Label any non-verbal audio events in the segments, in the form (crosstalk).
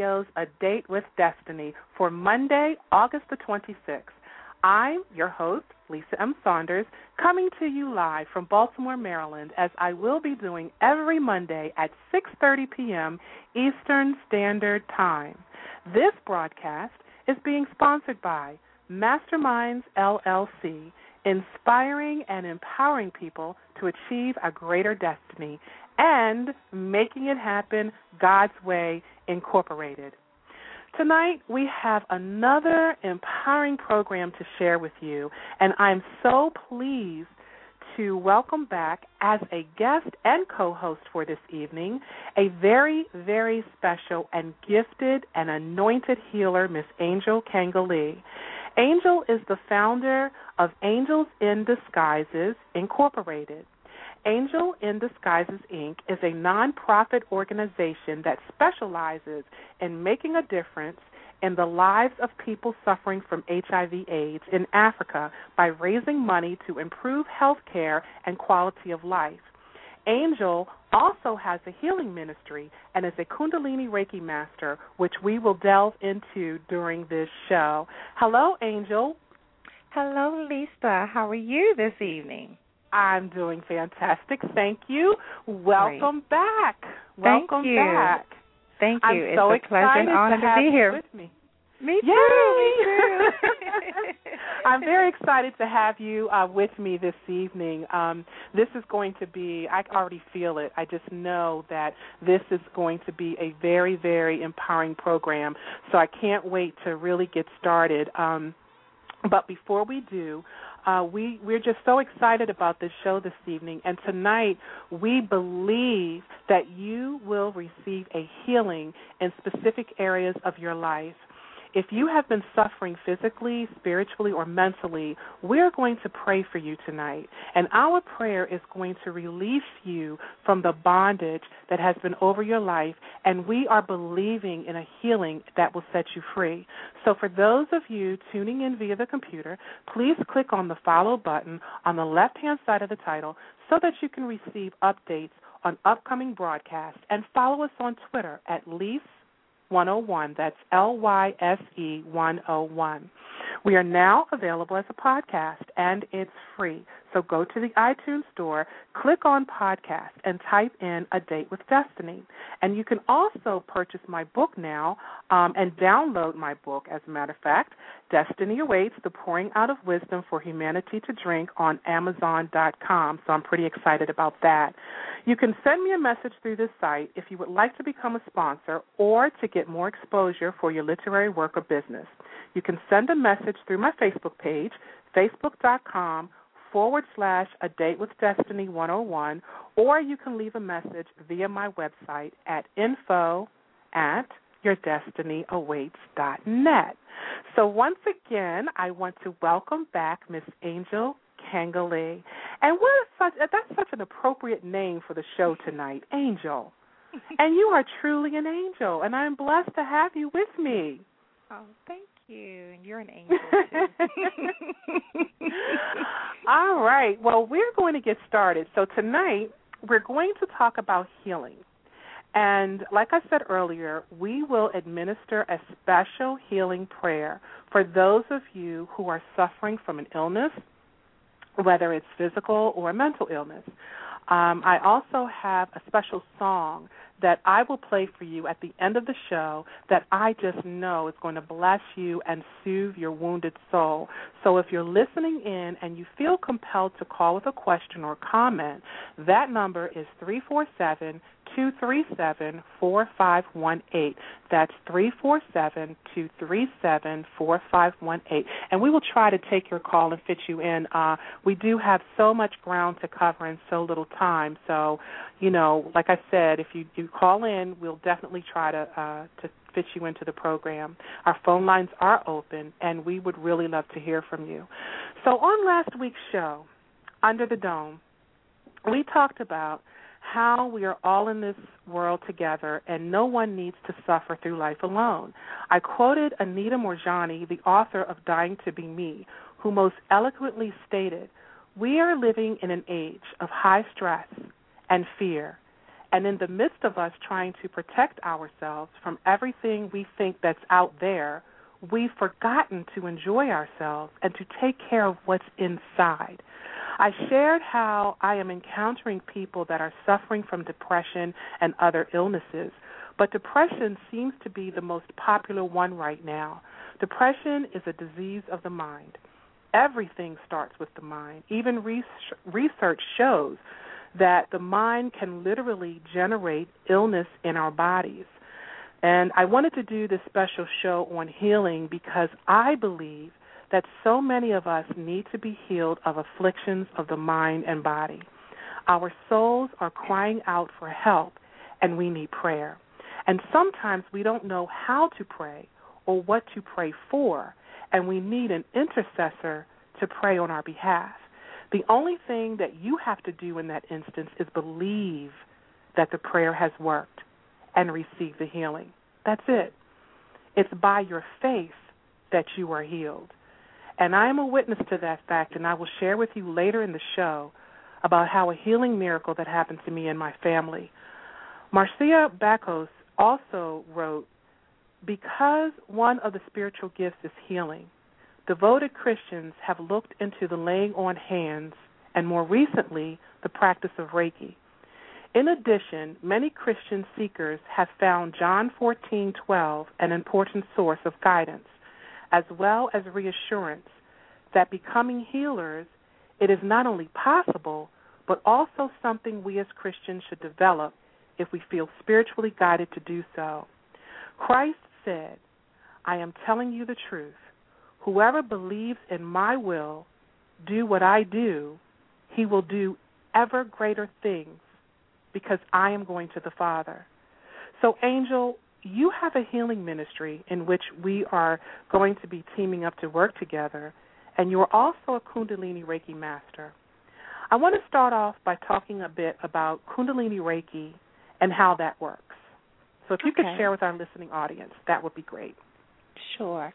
Radio's A Date with Destiny for Monday, August the 26th. I'm your host, Lisa M. Saunders, coming to you live from Baltimore, Maryland, as I will be doing every Monday at 6:30 p.m. Eastern Standard Time. This broadcast is being sponsored by Masterminds LLC, inspiring and empowering people to achieve a greater destiny and making it happen God's way Incorporated. Tonight, we have another empowering program to share with you, and I'm so pleased to welcome back as a guest and co host for this evening a very, very special and gifted and anointed healer, Miss Angel Kangalee. Angel is the founder of Angels in Disguises Incorporated. Angel in Disguises Inc. is a nonprofit organization that specializes in making a difference in the lives of people suffering from HIV/AIDS in Africa by raising money to improve health care and quality of life. Angel also has a healing ministry and is a Kundalini Reiki master, which we will delve into during this show. Hello, Angel. Hello, Lisa. How are you this evening? I'm doing fantastic. Thank you. Welcome Great. back. Thank Welcome you. back. Thank you. I'm it's so a pleasure and honor to, to be here. With me. Me too. Me too. (laughs) (laughs) I'm very excited to have you uh, with me this evening. Um, this is going to be, I already feel it. I just know that this is going to be a very, very empowering program. So I can't wait to really get started. Um, but before we do, uh, we we're just so excited about this show this evening, and tonight we believe that you will receive a healing in specific areas of your life. If you have been suffering physically, spiritually, or mentally, we're going to pray for you tonight. And our prayer is going to release you from the bondage that has been over your life. And we are believing in a healing that will set you free. So, for those of you tuning in via the computer, please click on the follow button on the left hand side of the title so that you can receive updates on upcoming broadcasts and follow us on Twitter at least 101. That's L Y S E 101. We are now available as a podcast and it's free. So go to the iTunes store, click on podcast, and type in A Date with Destiny. And you can also purchase my book now um, and download my book, as a matter of fact. Destiny Awaits The Pouring Out of Wisdom for Humanity to Drink on Amazon.com. So I'm pretty excited about that. You can send me a message through this site if you would like to become a sponsor or to get more exposure for your literary work or business. You can send a message through my Facebook page, facebook.com forward slash a date with destiny 101 or you can leave a message via my website at info at yourdestinyawaits.net. So once again, I want to welcome back Miss Angel Kangalee. And what such uh, that's such an appropriate name for the show tonight, Angel. (laughs) and you are truly an angel, and I'm blessed to have you with me. Oh, thank you. And you're an angel. (laughs) All right. Well, we're going to get started. So tonight we're going to talk about healing. And like I said earlier, we will administer a special healing prayer for those of you who are suffering from an illness, whether it's physical or mental illness. Um, I also have a special song that I will play for you at the end of the show that I just know is going to bless you and soothe your wounded soul. So if you're listening in and you feel compelled to call with a question or comment, that number is 347 237 4518. That's 347 237 4518. And we will try to take your call and fit you in. Uh, we do have so much ground to cover in so little time. So, you know, like I said, if you, you call in, we'll definitely try to, uh, to fit you into the program. Our phone lines are open, and we would really love to hear from you. So, on last week's show, Under the Dome, we talked about how we are all in this world together and no one needs to suffer through life alone. I quoted Anita Moorjani, the author of Dying to Be Me, who most eloquently stated, We are living in an age of high stress and fear. And in the midst of us trying to protect ourselves from everything we think that's out there, we've forgotten to enjoy ourselves and to take care of what's inside. I shared how I am encountering people that are suffering from depression and other illnesses, but depression seems to be the most popular one right now. Depression is a disease of the mind. Everything starts with the mind. Even research shows that the mind can literally generate illness in our bodies. And I wanted to do this special show on healing because I believe that so many of us need to be healed of afflictions of the mind and body. Our souls are crying out for help, and we need prayer. And sometimes we don't know how to pray or what to pray for, and we need an intercessor to pray on our behalf. The only thing that you have to do in that instance is believe that the prayer has worked and receive the healing. That's it. It's by your faith that you are healed. And I am a witness to that fact, and I will share with you later in the show about how a healing miracle that happened to me and my family. Marcia Bacos also wrote, Because one of the spiritual gifts is healing, devoted Christians have looked into the laying on hands and more recently the practice of Reiki. In addition, many Christian seekers have found John 14:12 an important source of guidance as well as reassurance that becoming healers, it is not only possible, but also something we as Christians should develop if we feel spiritually guided to do so. Christ said, I am telling you the truth. Whoever believes in my will do what I do, he will do ever greater things because I am going to the Father. So, Angel, you have a healing ministry in which we are going to be teaming up to work together, and you're also a Kundalini Reiki master. I want to start off by talking a bit about Kundalini Reiki and how that works. So, if you okay. could share with our listening audience, that would be great. Sure.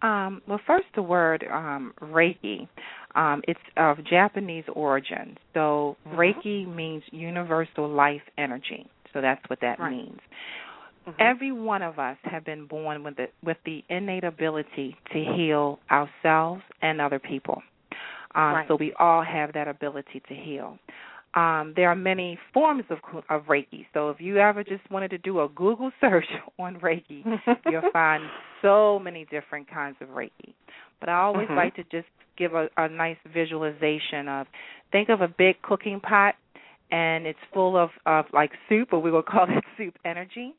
Um, well, first, the word um, Reiki. Um, it's of Japanese origin. So, mm-hmm. Reiki means universal life energy. So, that's what that right. means. Mm-hmm. Every one of us have been born with the with the innate ability to heal ourselves and other people. Um, right. So we all have that ability to heal. Um, there are many forms of of Reiki. So if you ever just wanted to do a Google (laughs) search on Reiki, (laughs) you'll find so many different kinds of Reiki. But I always mm-hmm. like to just give a, a nice visualization of think of a big cooking pot and it's full of, of like soup, or we will call (laughs) it soup energy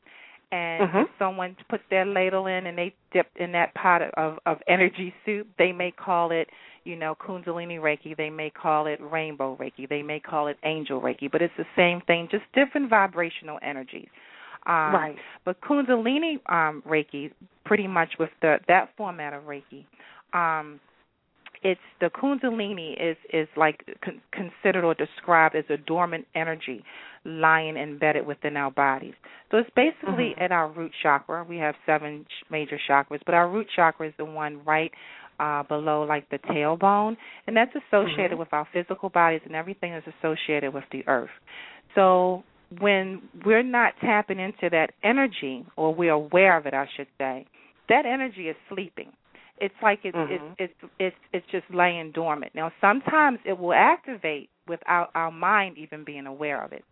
and mm-hmm. if someone puts their ladle in and they dip in that pot of of energy soup, they may call it, you know, Kundalini Reiki. They may call it Rainbow Reiki. They may call it Angel Reiki. But it's the same thing, just different vibrational energies. Um, right. But Kundalini um, Reiki, pretty much with the that format of Reiki, um, it's the kundalini is is like con- considered or described as a dormant energy lying embedded within our bodies. So it's basically mm-hmm. at our root chakra. We have seven major chakras, but our root chakra is the one right uh, below like the tailbone, and that's associated mm-hmm. with our physical bodies and everything that's associated with the earth. So when we're not tapping into that energy, or we're aware of it, I should say, that energy is sleeping. It's like it's mm-hmm. it's it's it's it's just laying dormant. Now sometimes it will activate without our mind even being aware of it.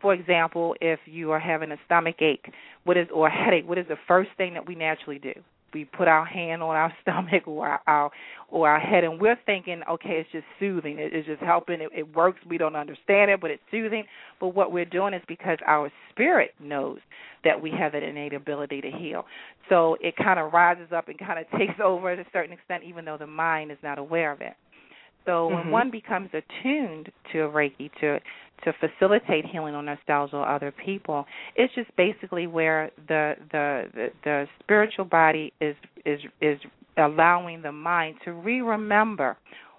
For example, if you are having a stomach ache, what is or a headache, what is the first thing that we naturally do? We put our hand on our (laughs) stomach or our, our or our head and we're thinking okay it's just soothing. It, it's just helping. It, it works. We don't understand it but it's soothing. But what we're doing is because our spirit knows that we have an innate ability to heal. So it kind of rises up and kind of (laughs) takes over to a certain extent even though the mind is not aware of it so when mm-hmm. one becomes attuned to a Reiki to to facilitate healing or nostalgia or other people, it's just basically where the the the, the spiritual body is is is allowing the mind to re-remember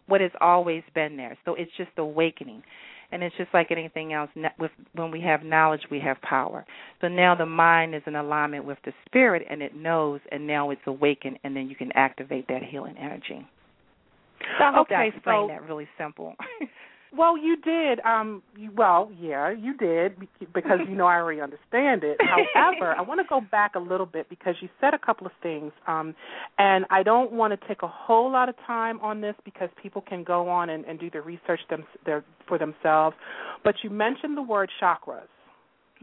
what has always been there. So it's just awakening. And it's just like anything else. With when we have knowledge, we have power. So now the mind is in alignment with the spirit, and it knows, and now it's awakened, and then you can activate that healing energy. So I hope okay, I explained so, that really simple. (laughs) well, you did. Um, you, well, yeah, you did because you know I already understand it. (laughs) However, I want to go back a little bit because you said a couple of things, um, and I don't want to take a whole lot of time on this because people can go on and, and do the research them, their, for themselves. But you mentioned the word chakras.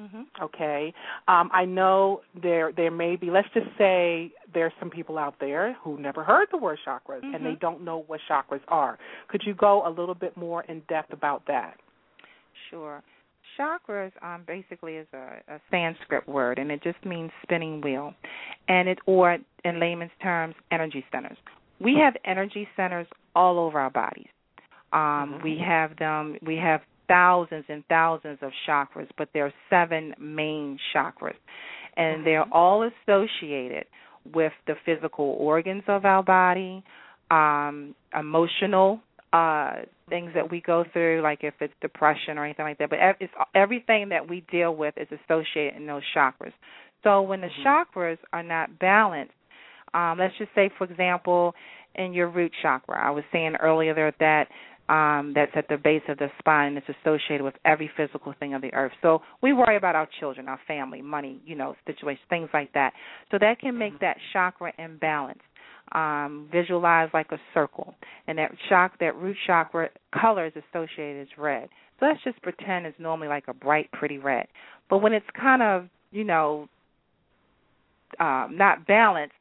Mm-hmm. Okay, um, I know there there may be. Let's just say there's some people out there who never heard the word chakras mm-hmm. and they don't know what chakras are. Could you go a little bit more in depth about that? Sure. Chakras um, basically is a, a Sanskrit word, and it just means spinning wheel, and it or in layman's terms, energy centers. We have energy centers all over our bodies. Um, mm-hmm. We have them. We have thousands and thousands of chakras, but there are seven main chakras, and mm-hmm. they're all associated with the physical organs of our body, um, emotional uh things that we go through like if it's depression or anything like that but it's everything that we deal with is associated in those chakras so when the mm-hmm. chakras are not balanced um let's just say for example in your root chakra i was saying earlier that um, that's at the base of the spine and it's associated with every physical thing of the earth. So we worry about our children, our family, money, you know, situations, things like that. So that can make that chakra imbalance. Um, visualize like a circle, and that shock, that root chakra color is associated as red. So let's just pretend it's normally like a bright, pretty red. But when it's kind of, you know, um, not balanced,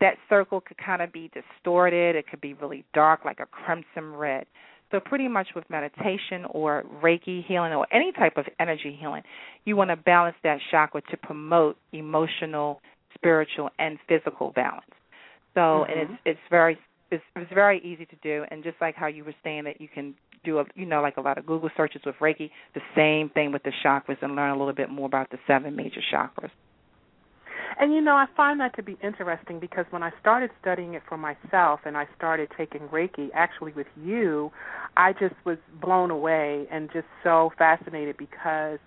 that circle could kind of be distorted. It could be really dark, like a crimson red. So, pretty much with meditation or Reiki healing or any type of energy healing, you want to balance that chakra to promote emotional, spiritual, and physical balance. So, mm-hmm. and it's it's very it's, it's very easy to do. And just like how you were saying that you can do a you know like a lot of Google searches with Reiki, the same thing with the chakras and learn a little bit more about the seven major chakras. And you know, I find that to be interesting because when I started studying it for myself and I started taking Reiki actually with you, I just was blown away and just so fascinated because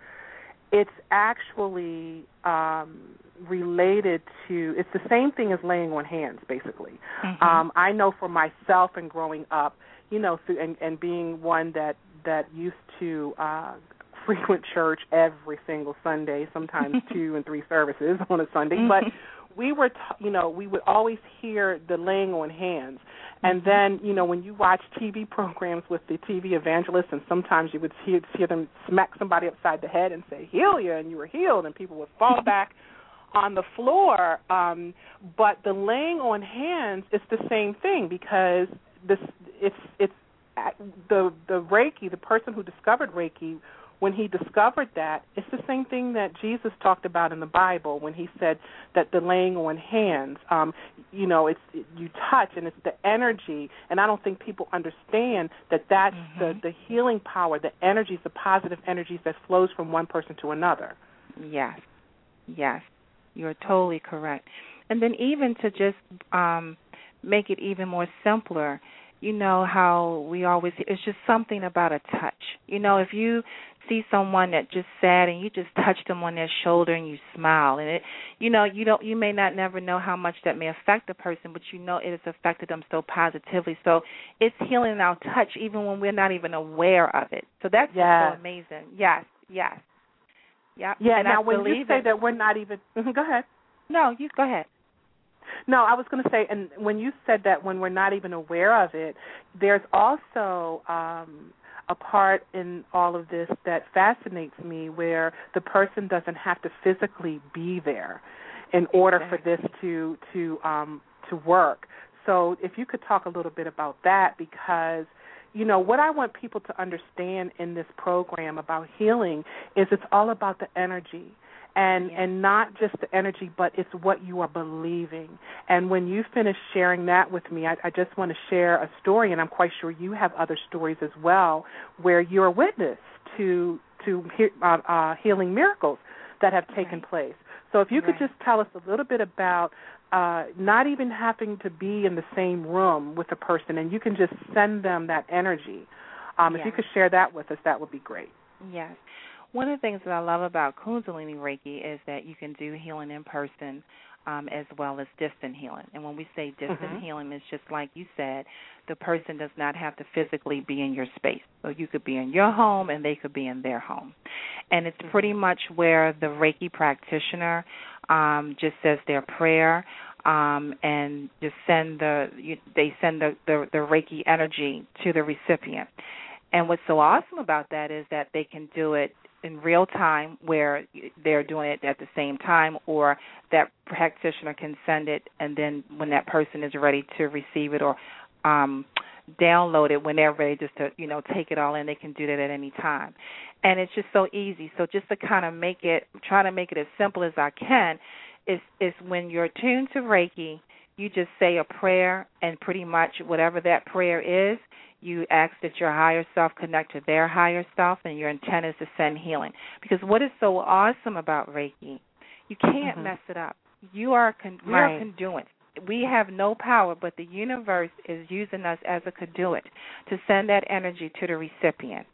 it's actually um related to it's the same thing as laying on hands basically. Mm-hmm. Um I know for myself and growing up, you know, through and and being one that that used to uh frequent church every single Sunday, sometimes (laughs) two and three services (laughs) on a Sunday, mm-hmm. but we were, t- you know, we would always hear the laying on hands. And mm-hmm. then, you know, when you watch TV programs with the TV evangelists, and sometimes you would hear, hear them smack somebody upside the head and say, heal you, and you were healed, and people would fall (laughs) back on the floor. Um, but the laying on hands is the same thing because this it's it's the the Reiki, the person who discovered Reiki when he discovered that, it's the same thing that Jesus talked about in the Bible when he said that the laying on hands, um, you know, it's you touch and it's the energy, and I don't think people understand that that's mm-hmm. the the healing power, the energies, the positive energies that flows from one person to another. Yes, yes, you're totally correct. And then even to just um, make it even more simpler, you know how we always it's just something about a touch. You know, if you see someone that just sad and you just touch them on their shoulder and you smile and it you know you don't you may not never know how much that may affect the person but you know it has affected them so positively. So it's healing our touch even when we're not even aware of it. So that's yes. so amazing. Yes yes. Yeah yeah now I when you say it, that we're not even (laughs) go ahead. No you go ahead no, I was going to say, and when you said that when we're not even aware of it, there's also um, a part in all of this that fascinates me where the person doesn't have to physically be there in order for this to to um to work. So if you could talk a little bit about that because you know what I want people to understand in this program about healing is it's all about the energy and yeah. and not just the energy but it's what you are believing and when you finish sharing that with me i, I just want to share a story and i'm quite sure you have other stories as well where you're a witness to to uh, uh, healing miracles that have taken right. place so if you could right. just tell us a little bit about uh, not even having to be in the same room with a person and you can just send them that energy um, yes. if you could share that with us that would be great yes one of the things that I love about Kundalini Reiki is that you can do healing in person um, as well as distant healing. And when we say distant mm-hmm. healing, it's just like you said, the person does not have to physically be in your space. So you could be in your home and they could be in their home. And it's mm-hmm. pretty much where the Reiki practitioner um, just says their prayer um, and just send the you, they send the, the the Reiki energy to the recipient. And what's so awesome about that is that they can do it in real time where they're doing it at the same time or that practitioner can send it and then when that person is ready to receive it or um download it when they're ready just to you know take it all in they can do that at any time. And it's just so easy. So just to kind of make it try to make it as simple as i can is is when you're tuned to reiki you just say a prayer and pretty much whatever that prayer is you ask that your higher self connect to their higher self, and your intent is to send healing. Because what is so awesome about Reiki, you can't mm-hmm. mess it up. You are con- we right. are conduits. We have no power, but the universe is using us as a conduit to send that energy to the recipient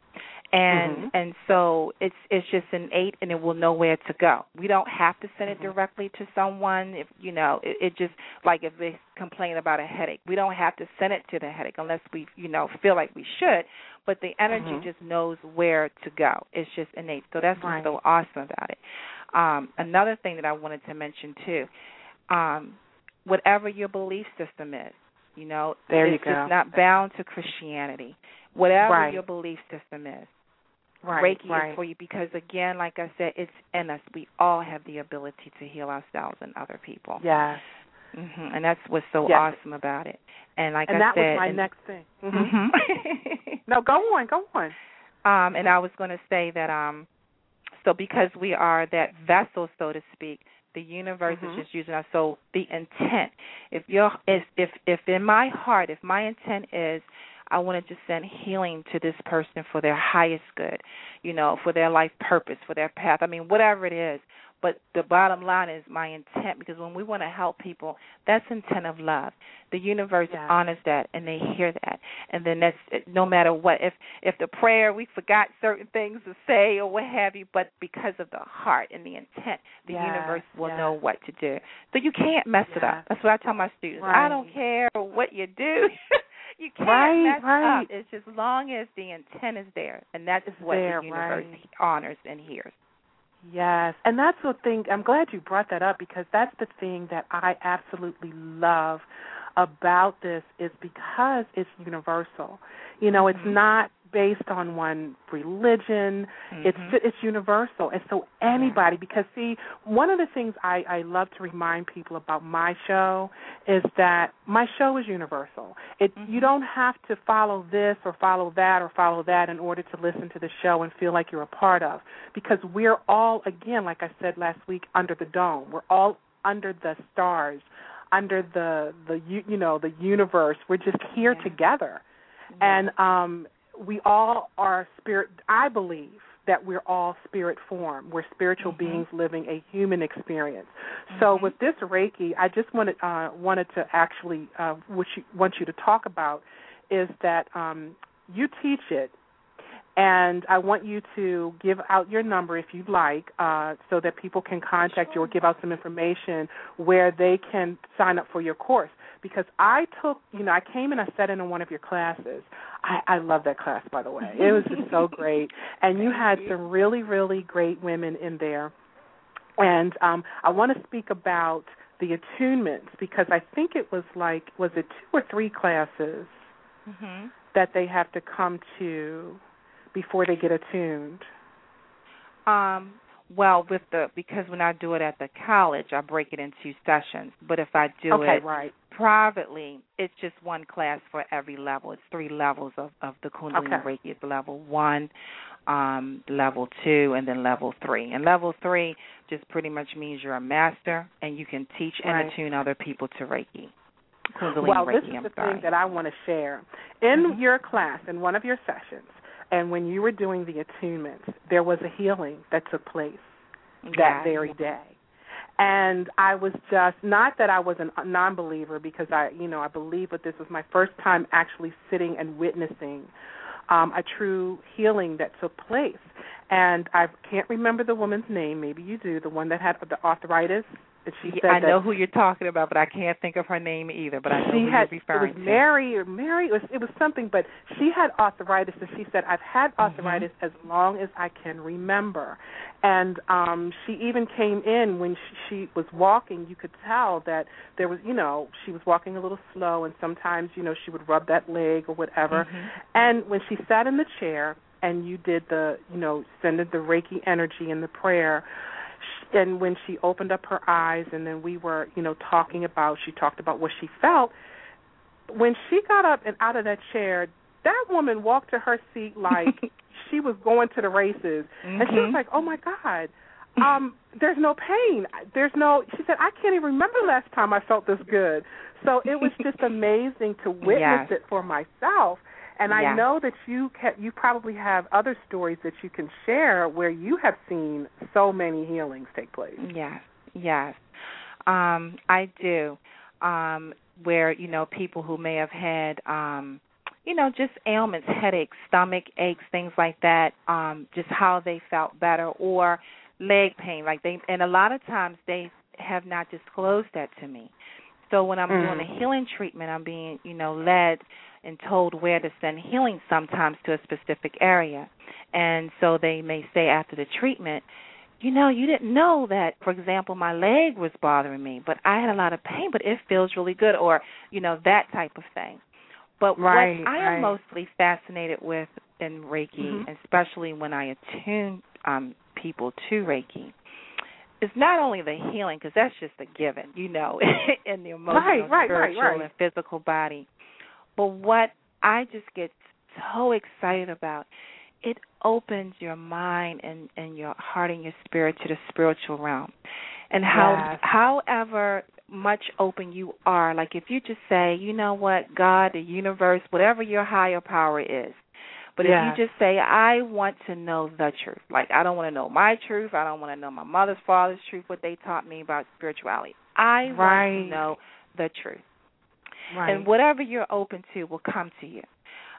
and mm-hmm. and so it's it's just innate and it will know where to go we don't have to send it mm-hmm. directly to someone if you know it, it just like if they complain about a headache we don't have to send it to the headache unless we you know feel like we should but the energy mm-hmm. just knows where to go it's just innate so that's right. what's so awesome about it um another thing that i wanted to mention too um whatever your belief system is you know there it's you go. just not bound to christianity whatever right. your belief system is Right, Reiki right. is for you because again, like I said, it's in us. We all have the ability to heal ourselves and other people. Yes. hmm And that's what's so yes. awesome about it. And like and I that said, was my and, next thing. Mm-hmm. hmm (laughs) no, go on, go on. Um, and I was going to say that um, so because we are that vessel, so to speak, the universe mm-hmm. is just using us. So the intent, if you're, if if if in my heart, if my intent is I wanted to send healing to this person for their highest good, you know, for their life purpose, for their path. I mean, whatever it is. But the bottom line is my intent because when we want to help people, that's intent of love. The universe yeah. honors that and they hear that. And then that's no matter what. If if the prayer we forgot certain things to say or what have you, but because of the heart and the intent, the yes, universe will yes. know what to do. So you can't mess it up. That's what I tell my students. Right. I don't care what you do. (laughs) you can't right, mess right. up. It's just long as the intent is there, and that's it's what there, the universe right. honors and hears. Yes, and that's the thing. I'm glad you brought that up because that's the thing that I absolutely love about this is because it's universal. You know, it's mm-hmm. not based on one religion. Mm-hmm. It's it's universal, and so anybody. Because see, one of the things I I love to remind people about my show is that my show is universal. It mm-hmm. you don't have to follow this or follow that or follow that in order to listen to the show and feel like you're a part of. Because we're all again, like I said last week, under the dome. We're all under the stars under the the you know the universe we're just here yeah. together yeah. and um we all are spirit i believe that we're all spirit form we're spiritual mm-hmm. beings living a human experience mm-hmm. so with this reiki i just wanted uh wanted to actually uh which you, want you to talk about is that um, you teach it and I want you to give out your number if you'd like, uh, so that people can contact you or give out some information where they can sign up for your course. Because I took, you know, I came and I sat in on one of your classes. I, I love that class, by the way. It was just so (laughs) great, and you had some really, really great women in there. And um, I want to speak about the attunements because I think it was like, was it two or three classes mm-hmm. that they have to come to before they get attuned? Um, well, with the because when I do it at the college, I break it into sessions. But if I do okay, it right. privately, it's just one class for every level. It's three levels of of the Kundalini Okay. Reiki. It's level one, um, level two, and then level three. And level three just pretty much means you're a master and you can teach and attune other people to Reiki. Kundalini well, Reiki. this is I'm the sorry. thing that I want to share. In Mhm. your class, in one of your sessions, and when you were doing the attunements, there was a healing that took place that very day. And I was just not that I was a non-believer because I, you know, I believe, but this was my first time actually sitting and witnessing um, a true healing that took place. And I can't remember the woman's name. Maybe you do. The one that had the arthritis. She said I know who you're talking about, but I can't think of her name either. But I know she who had you're it referring was to. Mary or Mary it was it was something but she had arthritis and she said I've had Mm-hmm. arthritis as long as I can remember and um she even came in when she, she was walking you could tell that there was you know she was walking a little slow and sometimes you know she would rub that leg or whatever Mhm. and when she sat in the chair and you did the you know sended the reiki energy and the prayer and when she opened up her eyes and then we were you know talking about she talked about what she felt when she got up and out of that chair that woman walked to her seat (laughs) like she was going to the races and she was Mhm. like oh my god um there's no pain there's no she said i can't even remember the last time i felt this good so it was just (laughs) amazing to witness Yes. it for myself and I know that you ca- you probably have other stories that you can share where you have seen so many healings take place. Yes, yes. Um, I do. Um, where, you know, people who may have had um you know, just ailments, headaches, stomach aches, things like that, um, just how they felt better or leg pain. Like they and a lot of times they have not disclosed that to me. So when I'm doing Mm. a healing treatment, I'm being, you know, led and told where to send healing sometimes to a specific area. And so they may say after the treatment, you know, you didn't know that, for example, my leg was bothering me, but I had a lot of pain, but it feels really good, or, you know, that type of thing. But Right, what I am right. mostly fascinated with in Reiki, Mhm. especially when I attune um, people to Reiki, is not only the healing, because that's just a given, you know, (laughs) in the emotional, Right, spiritual, and physical body. But what I just get so excited about, it opens your mind and, and your heart and your spirit to the spiritual realm. And how Yes. however much open you are, like if you just say, you know what, God, the universe, whatever your higher power is. But if you just say, I want to know the truth, like I don't want to know my truth, I don't want to know my mother's father's truth, what they taught me about spirituality. I want to know the truth. Right. And whatever you're open to will come to you.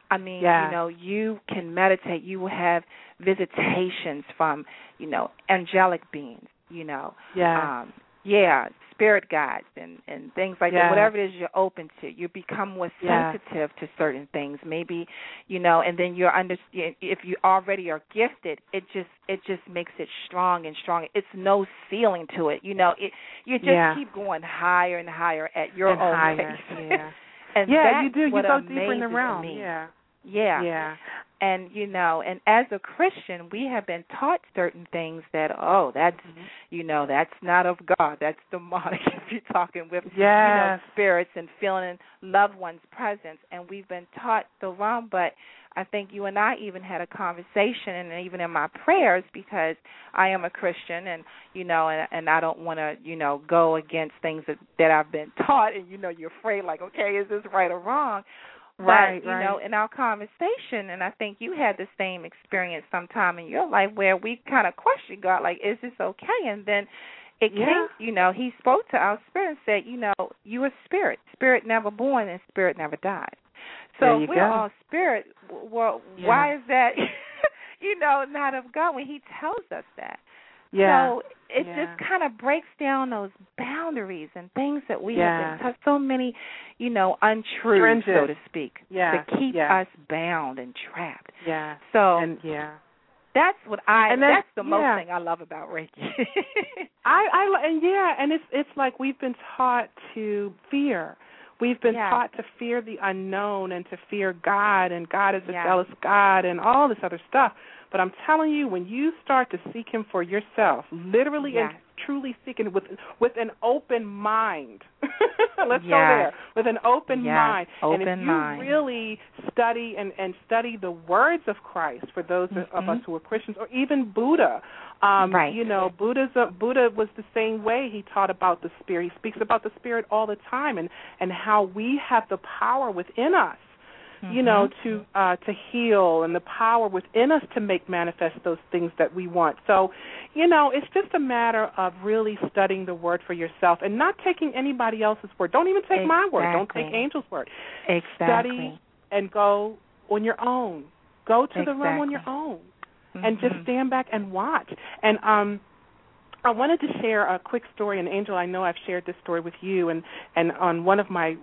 I mean, Yeah. you know, you can meditate. You will have visitations from, you know, angelic beings. You know, yeah. um, yeah, spirit guides and and things like Yeah. that. Whatever it is you're open to, you become more Yeah. sensitive to certain things. Maybe, you know, and then you're under. If you already are gifted, it just it just makes it strong and strong. It's no ceiling to it. You know, it you just Yeah. keep going higher and higher at your and own higher. pace. Yeah. (laughs) and yeah, you do. You go deeper in the realm. Yeah. Yeah. Yeah. And you know, and as a Christian, we have been taught certain things that oh, that's Mm-hmm. you know, that's not of God. That's demonic (laughs) if you're talking with you know spirits and feeling loved ones' presence. And we've been taught the wrong. But I think you and I even had a conversation, and even in my prayers, because I am a Christian, and you know, and, and I don't want to you know go against things that that I've been taught. And you know, you're afraid like, okay, is this right or wrong? Right, but you know in our conversation and i think you had the same experience sometime in your life where we kind of questioned god like is this okay and then it Yeah. came you know he spoke to our spirit and said you know you are spirit spirit never born and spirit never dies So we're go. all spirit. Well, yeah. why is that? (laughs) you know, not of God when He tells us that. Yeah. So it yeah. just kind of breaks down those boundaries and things that we yeah. have been touched so many, you know, untruths, Stringent. so to speak, yeah. to keep yeah. us bound and trapped. Yeah. So and yeah. That's what I. And then, that's the most thing I love about Reiki. (laughs) I, I, and yeah, and it's it's like we've been taught to fear. We've been Yeah. taught to fear the unknown and to fear God, and God is a Yeah. jealous God, and all this other stuff. But I'm telling you, when you start to seek Him for yourself, literally Yes. and truly seeking with with an open mind. (laughs) Let's go there with an open Yes. mind. and if you mind. really study and and study the words of Christ for those of Mhm. us who are Christians, or even Buddha, um, Right. you know, Buddha's a, Buddha was the same way. He taught about the spirit. He speaks about the spirit all the time, and and how we have the power within us you know Mhm. to uh to heal and the power within us to make manifest those things that we want so you know it's just a matter of really studying the word for yourself and not taking anybody else's word don't even take my word don't take angel's word exactly. study and go on your own go to the room on your Exactly. own and just Mhm. stand back and watch and um I wanted to share a quick story and Angel I know I've shared this story with you and and on one of my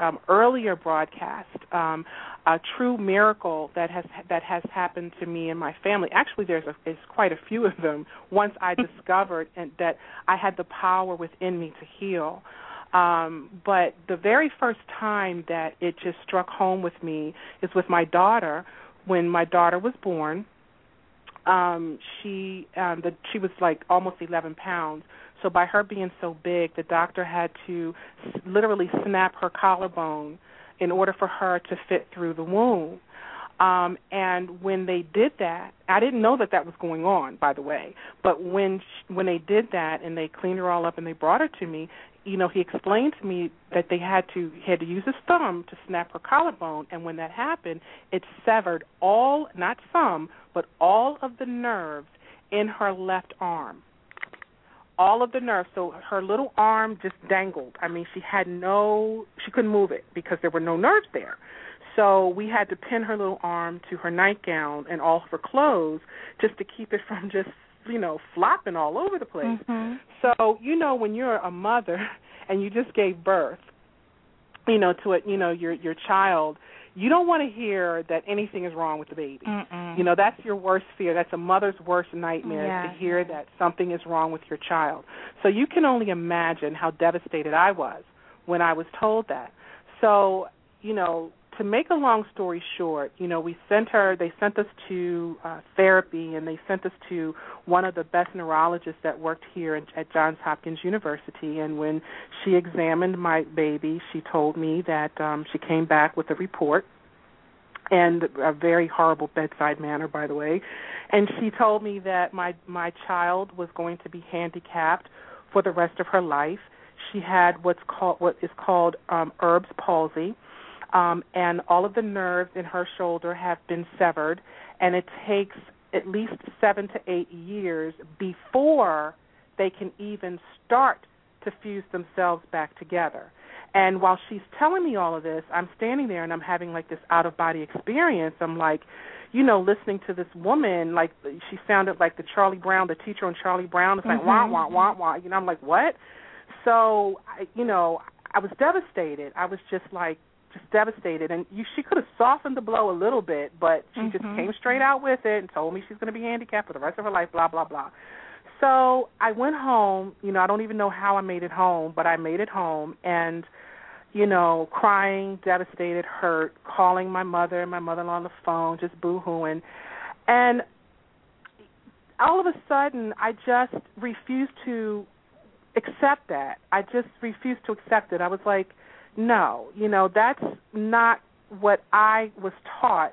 um, earlier broadcast um, a true miracle that has that has happened to me and my family. Actually, there's a, there's quite a few of them. Once I (laughs) discovered and that I had the power within me to heal. Um, but the very first time that it just struck home with me is with my daughter. When my daughter was born, um, she um, the, she was like almost 11 pounds. So by her being so big, the doctor had to literally snap her collarbone in order for her to fit through the womb. Um, and when they did that, I didn't know that that was going on, by the way. But when sh- when they did that and they cleaned her all up and they brought her to me, you know, he explained to me that they had to he had to use his thumb to snap her collarbone, and when that happened, it severed all, not some, but all of the nerves in her left arm all of the nerves so her little arm just dangled. I mean she had no she couldn't move it because there were no nerves there. So we had to pin her little arm to her nightgown and all of her clothes just to keep it (laughs) from just you know flopping all over the place. Mhm. so you know when you're a mother (laughs) and you just gave birth you know to a you know your your child you don't want to hear that anything is wrong with the baby Mm-mm. you know, that's your worst fear. That's a mother's worst nightmare Yeah. to hear that something is wrong with your child. So you can only imagine how devastated I was when I was told that. So, you know, to make a long story short, you know, we sent her, they sent us to uh, therapy and they sent us to one of the best neurologists that worked here at, at Johns Hopkins University. And when she examined my baby, she told me that um, she came back with a report and a very horrible bedside manner by the way. And she told me that my my child was going to be handicapped for the rest of her life. She had what's called what is called um Erb's palsy um and all of the nerves in her shoulder have been severed and it takes at least 7 to 8 years before they can even start to fuse themselves back together and while she's telling me all of this, I'm standing there and I'm having like this out of body experience. I'm like, you know, listening to this woman, like she sounded like the Charlie Brown, the teacher on Charlie Brown. It's like wah Mhm. wah wah wah. You know, I'm like, what? So, I, you know, I was devastated. I was just like, just devastated. And you, she could have softened the blow a little bit, but she just Mhm. came straight out with it and told me she's going to be handicapped for the rest of her life. Blah blah blah. So I went home. You know, I don't even know how I made it home, but I made it home and you know, crying, devastated, hurt, calling my mother and my mother-in-law on the phone, just boo-hooing. And all of a sudden, I just refused to accept that. I just refused to accept it. I was like, no, you know, that's not what I was taught,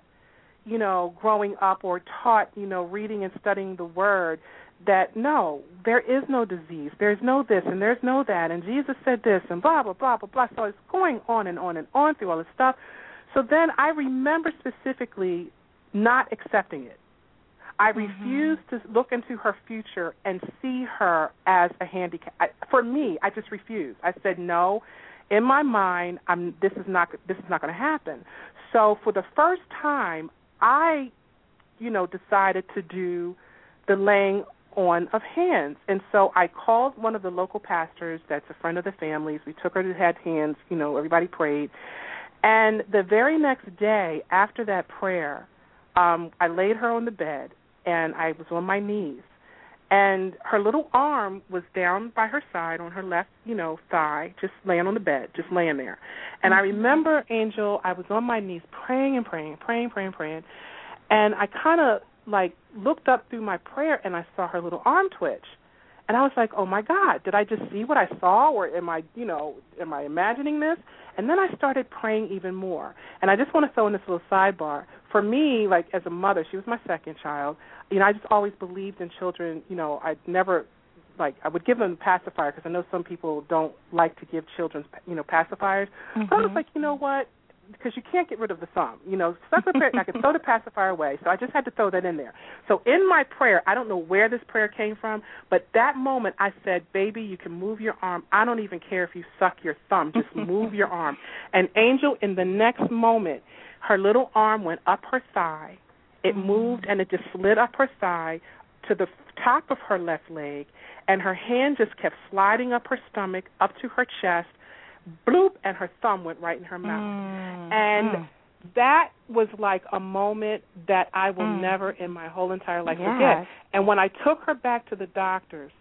you know, growing up or taught, you know, reading and studying the word that no, there is no disease, there's no this and there's no that, and Jesus said this and blah blah blah blah blah. So it's going on and on and on through all this stuff. So then I remember specifically not accepting it. I Mhm. refused to look into her future and see her as a handicap. I, for me, I just refused. I said no. In my mind, I'm this is not this is not going to happen. so for the first time, I, you know, decided to do the laying on of hands. And so I called one of the local pastors that's a friend of the family's. We took her to head hands, you know, everybody prayed. And the very next day after that prayer, um, I laid her on the bed and I was on my knees. And her little arm was down by her side on her left, you know, thigh, just laying on the bed, just laying there. And I Mm-hmm. remember, Angel, I was on my knees praying and praying, praying, praying, praying. And I kind of like looked up through my prayer and I saw her little arm twitch. And I was like, "Oh my God, did I just see what I saw, or am I, you know, am I imagining this?" And then I started praying even more. And I just want to throw in this little sidebar. For me, like as a mother, she was my second child. You know, I just always believed in children. You know, I never like I would give them a pacifier because I know some people don't like to give children, you know, pacifiers. Mm-hmm. So I was like, you know what? Because you can't get rid of the thumb. You know, prayer, I could throw the pacifier away. So I just had to throw that in there. So in my prayer, I don't know where this prayer came from, but that moment I said, "Baby, you can move your arm. I don't even care if you suck your thumb. Just move your (laughs) arm." And Angel, in the next moment, her little arm went up her thigh. It moved and it just slid up her thigh to the top of her left leg, and her hand just kept sliding up her stomach, up to her chest, bloop, and her thumb went right in her mouth. Mm. And Mm. that was like a moment that I will Mm. never in my whole entire life Yes. forget. And when I took her back to the doctors,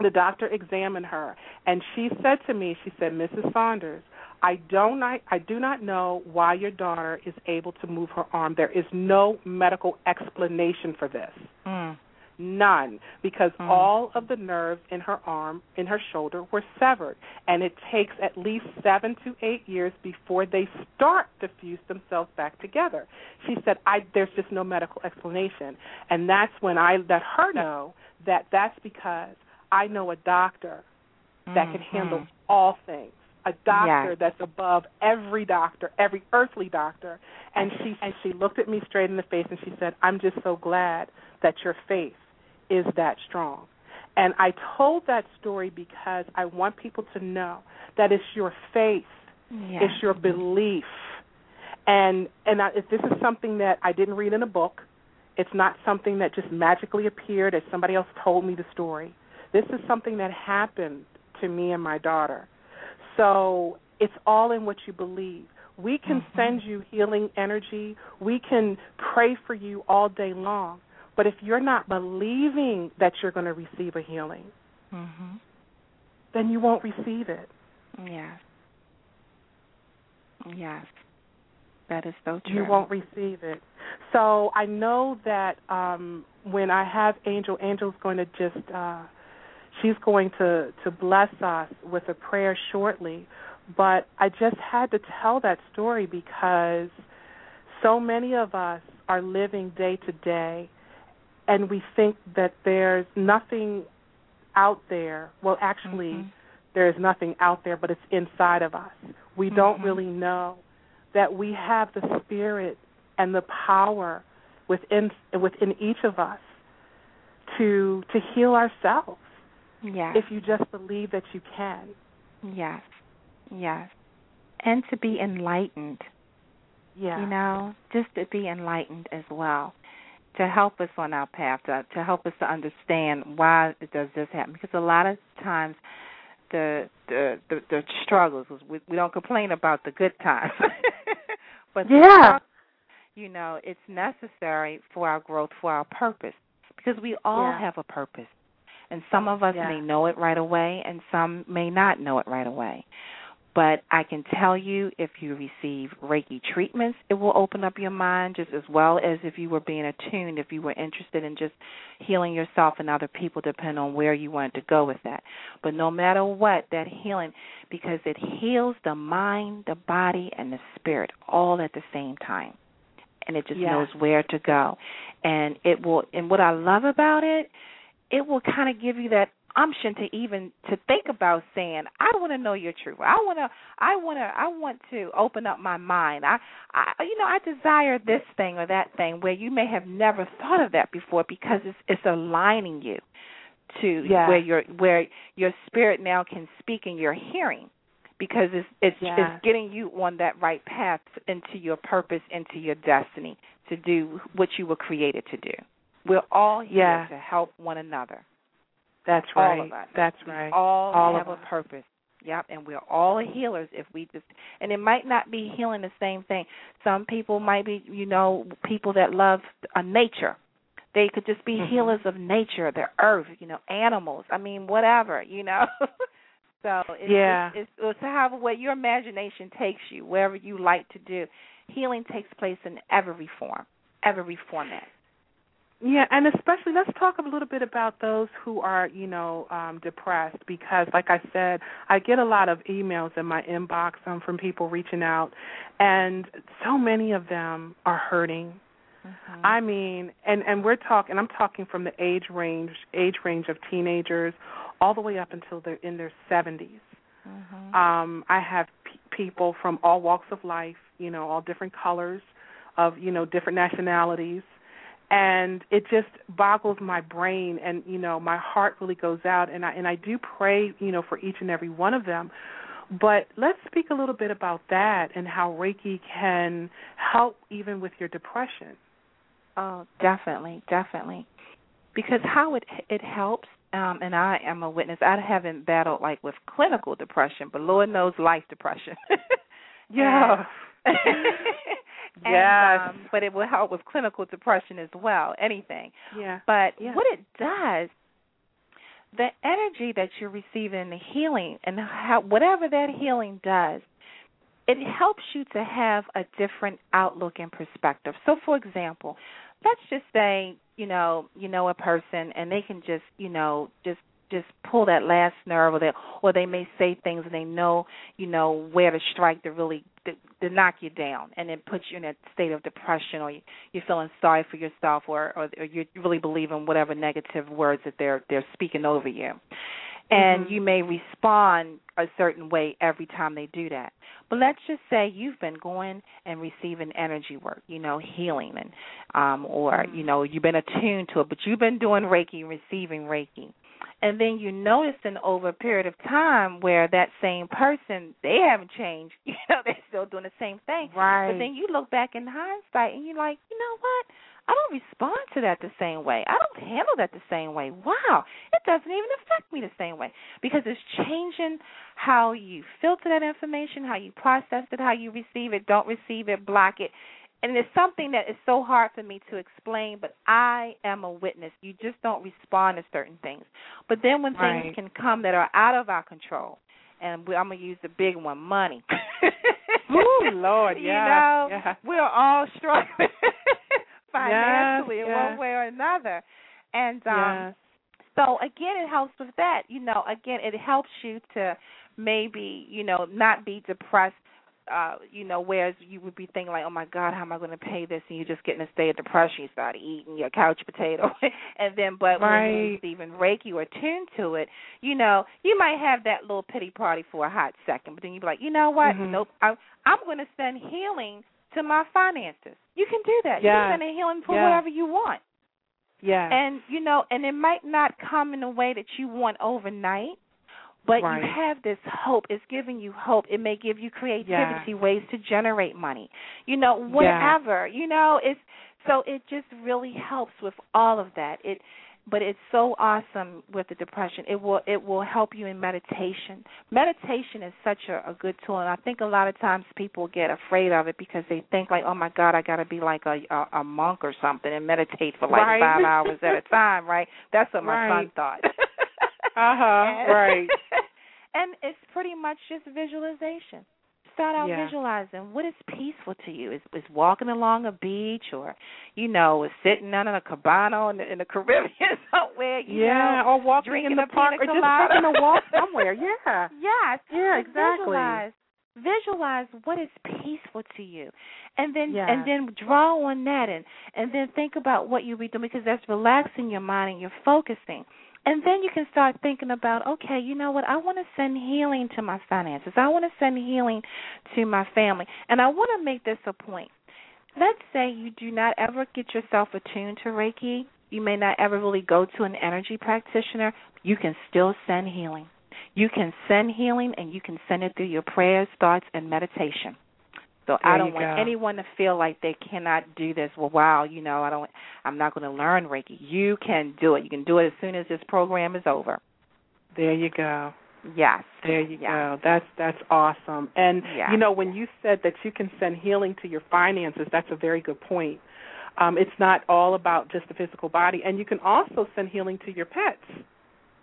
the doctor examined her and she said to me, she said, Mrs. Saunders, I don't I, I do not know why your daughter is able to move her arm. There is no medical explanation for this. Mm. None, because Mm. all of the nerves in her arm, in her shoulder, were severed, and it takes at least seven to eight years before they start to fuse themselves back together. She said, "I there's just no medical explanation," and that's when I let her know that that's because I know a doctor that can handle Mhm. all things. A doctor Yes. that's above every doctor, every earthly doctor. And she and she looked at me straight in the face and she said, "I'm just so glad that your faith is that strong." And I told that story because I want people to know that it's your faith, Yes. it's your belief. And and I, if this is something that I didn't read in a book, it's not something that just magically appeared as somebody else told me the story. This is something that happened to me and my daughter. So it's all in what you believe. We can Mhm. send you healing energy. We can pray for you all day long. But if you're not believing that you're going to receive a healing, Mhm. then you won't receive it. Yes. Yes. That is so true. You won't receive it. So I know that um when I have Angel, Angel's going to just uh she's going to to bless us with a prayer shortly. But I just had to tell that story because so many of us are living day to day and we think that there's nothing out there. Well, actually, Mhm. there is nothing out there, but it's inside of us. We don't Mhm. really know that we have the spirit and the power within within each of us to to heal ourselves Yes. if you just believe that you can. Yes. Yes. And to be enlightened, Yeah. you know, just to be enlightened as well, to help us on our path, to, to help us to understand why does this happen. Because a lot of times, the the the, the struggles we, we don't complain about the good times, (laughs) but Yeah. you know, it's necessary for our growth, for our purpose, because we all Yeah. have a purpose. And some of us Yeah. may know it right away, and some may not know it right away. But I can tell you, if you receive Reiki treatments, it will open up your mind just as well as if you were being attuned, if you were interested in just healing yourself and other people, depending on where you wanted to go with that. But no matter what, that healing, because it heals the mind, the body, and the spirit all at the same time. And it just Yes. knows where to go. And it will, and what I love about it, it will kind of give you that option to even to think about saying i want to know your truth i want to i want to i want to open up my mind i i you know i desire this thing or that thing where you may have never thought of that before because it's it's aligning you to Yeah. where your where your spirit now can speak in your hearing because it's it's, Yeah. it's getting you on that right path into your purpose, into your destiny to do what you were created to do. We're all here Yeah. to help one another. That's All right. of us. That's We right. all, All have of a us. purpose. Yep, and we're all healers if we just and it might not be healing the same thing. Some people might be, you know, people that love uh, nature. They could just be Mhm. healers of nature, the earth, you know, animals. I mean, whatever, you know. (laughs) so it's, Yeah. it's, it's, it's however way your imagination takes you, wherever you like to do. Healing takes place in every form, every format. Yeah, and especially let's talk a little bit about those who are, you know, um, depressed because, like I said, I get a lot of emails in my inbox um, from people reaching out, and so many of them are hurting. Mm-hmm. I mean, and and we're talking. I'm talking from the age range age range of teenagers all the way up until they're in their 70s. Mhm. Um, I have pe- people from all walks of life, you know, all different colors, of you know different nationalities, and it just boggles my brain, and you know my heart really goes out, and I and I do pray, you know, for each and every one of them. But let's speak a little bit about that and how Reiki can help even with your depression. Oh, definitely, definitely. Because how it it helps, um, and I am a witness. I haven't battled like with clinical depression, but Lord knows life depression. (laughs) Yeah. (laughs) And, Yes. um, but it will help with clinical depression as well. Anything. Yeah. But Yeah. what it does, the energy that you're receiving in the healing, and how whatever that healing does, it helps you to have a different outlook and perspective. So, for example, let's just say you know you know a person, and they can just you know just just pull that last nerve, or they or they may say things, and they know you know where to strike to really to, to knock you down, and it puts you in a state of depression, or you, you're feeling sorry for yourself, or, or or you really believe in whatever negative words that they're they're speaking over you and Mhm. you may respond a certain way every time they do that. But let's just say you've been going and receiving energy work, you know, healing and um or you know, you've been attuned to it, but you've been doing Reiki, receiving Reiki. And then you noticing over a period of time where that same person, they haven't changed. (laughs) You know, they're still doing the same thing. Right. But then you look back in hindsight and you're like, you know what? I don't respond to that the same way. I don't handle that the same way. Wow, it doesn't even affect me the same way because it's changing how you filter that information, how you process it, how you receive it, don't receive it, block it. And it's something that is so hard for me to explain, but I am a witness. You just don't respond to certain things. But then when Right. things can come that are out of our control, and we, I'm gonna use the big one, money. (laughs) (laughs) Ooh, Lord, you yeah, know, yeah. we're all struggling (laughs) financially Yes, in yes. one way or another. And um yes. so again it helps with that. You know, again it helps you to maybe, you know, not be depressed uh, you know, whereas you would be thinking like, Oh my God, how am I gonna pay this and you're just get in a state of depression, you start eating your couch potato (laughs) and then but when you're receiving Reiki or tuned to it, you know, you might have that little pity party for a hot second, but then you'd be like, You know what? Mhm. Nope. I I'm gonna send healing to my finances. You can do that. You Yes. can send a healing for whatever you want. Yeah. And you know, and it might not come in a way that you want overnight, but Right. you have this hope. It's giving you hope. It may give you creativity, ways to generate money. You know, whatever. You know, it's so it just really helps with all of that. It but it's so awesome with the depression. It will it will help you in meditation. Meditation is such a, a good tool, and I think a lot of times people get afraid of it because they think like, oh my God, I got to be like a, a a monk or something and meditate for like Right. five hours at a time, right? That's what my son thought. (laughs) Uh-huh, And- right. (laughs) and it's pretty much just visualization. Start out Yeah. visualizing what is peaceful to you. Is is walking along a beach, or you know, is sitting under a cabana in the, in the (laughs) Caribbean somewhere. You yeah, know, or walking in the park or just having a walk (laughs) somewhere. Yeah. Yes. Yeah, just exactly. Visualize. Visualize what is peaceful to you, and then Yes. and then draw on that, and and then think about what you'll be doing because that's relaxing your mind and you're focusing. And then you can start thinking about, okay, you know what? I want to send healing to my finances. I want to send healing to my family. And I want to make this a point. Let's say you do not ever get yourself attuned to Reiki. You may not ever really go to an energy practitioner. You can still send healing. You can send healing and you can send it through your prayers, thoughts, and meditation. So there I don't want go. anyone to feel like they cannot do this. Well, wow, you know, I don't I'm not going to learn Reiki. You can do it. You can do it as soon as this program is over. There you go. Yes. There you yes. go. That's that's awesome. And yes. you know, when you said that you can send healing to your finances, that's a very good point. Um, it's not all about just the physical body, and you can also send healing to your pets.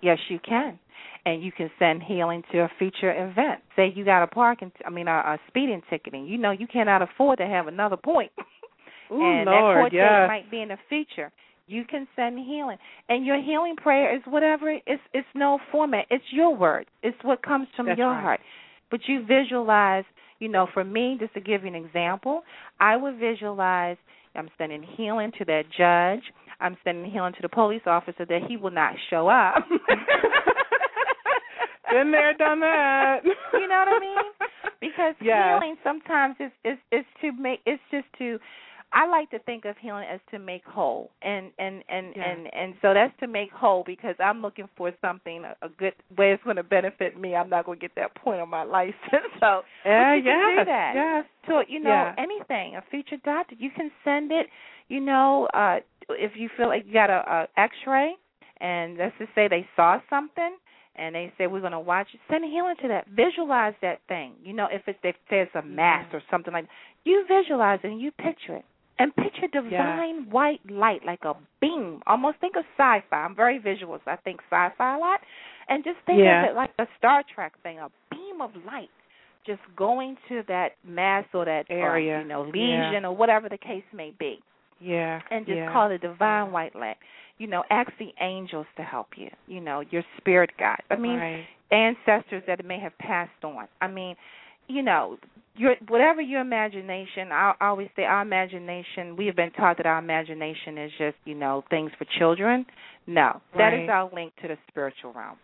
Yes, you can, and you can send healing to a future event. Say you got a parking, I mean, a, a speeding ticketing. You know, you cannot afford to have another point, (laughs) Ooh, and Lord, that court yes. date might be in the future. You can send healing, and your healing prayer is whatever. It's it's no format. It's your word. It's what comes from That's your right. heart. But you visualize. You know, for me, just to give you an example, I would visualize. I'm sending healing to that judge. I'm sending healing to the police officer that he will not show up. (laughs) Been there, done that. you know what I mean? Because (laughs) healing sometimes is is is to make it's just to I like to think of healing as to make whole, and and and Yeah. and and so that's to make whole because I'm looking for something a, a good way it's going to benefit me. I'm not going to get that point on my license, (laughs) so Yeah, you can yes, do that. yes. to you know Yeah. anything a featured doctor you can send it. You know, uh if you feel like you got a, a X-ray, and let's just say they saw something and they say we're going to watch it, send healing to that. Visualize that thing. You know, if it's if there's a mass or something like you visualize it and you picture it. And picture divine white light like a beam. Almost think of sci-fi. I'm very visual, so I think sci-fi a lot. And just think Yeah. of it like a Star Trek thing, a beam of light just going to that mass or that uh, Area. you know, Yeah. lesion or whatever the case may be Yeah. and just yeah. call it divine white light. You know, ask the angels to help you. You know, your spirit guides. I mean, right. ancestors that may have passed on. I mean, you know, your whatever your imagination. I, I always say our imagination. We have been taught that our imagination is just you know things for children. No, that is Right. our link to the spiritual realm.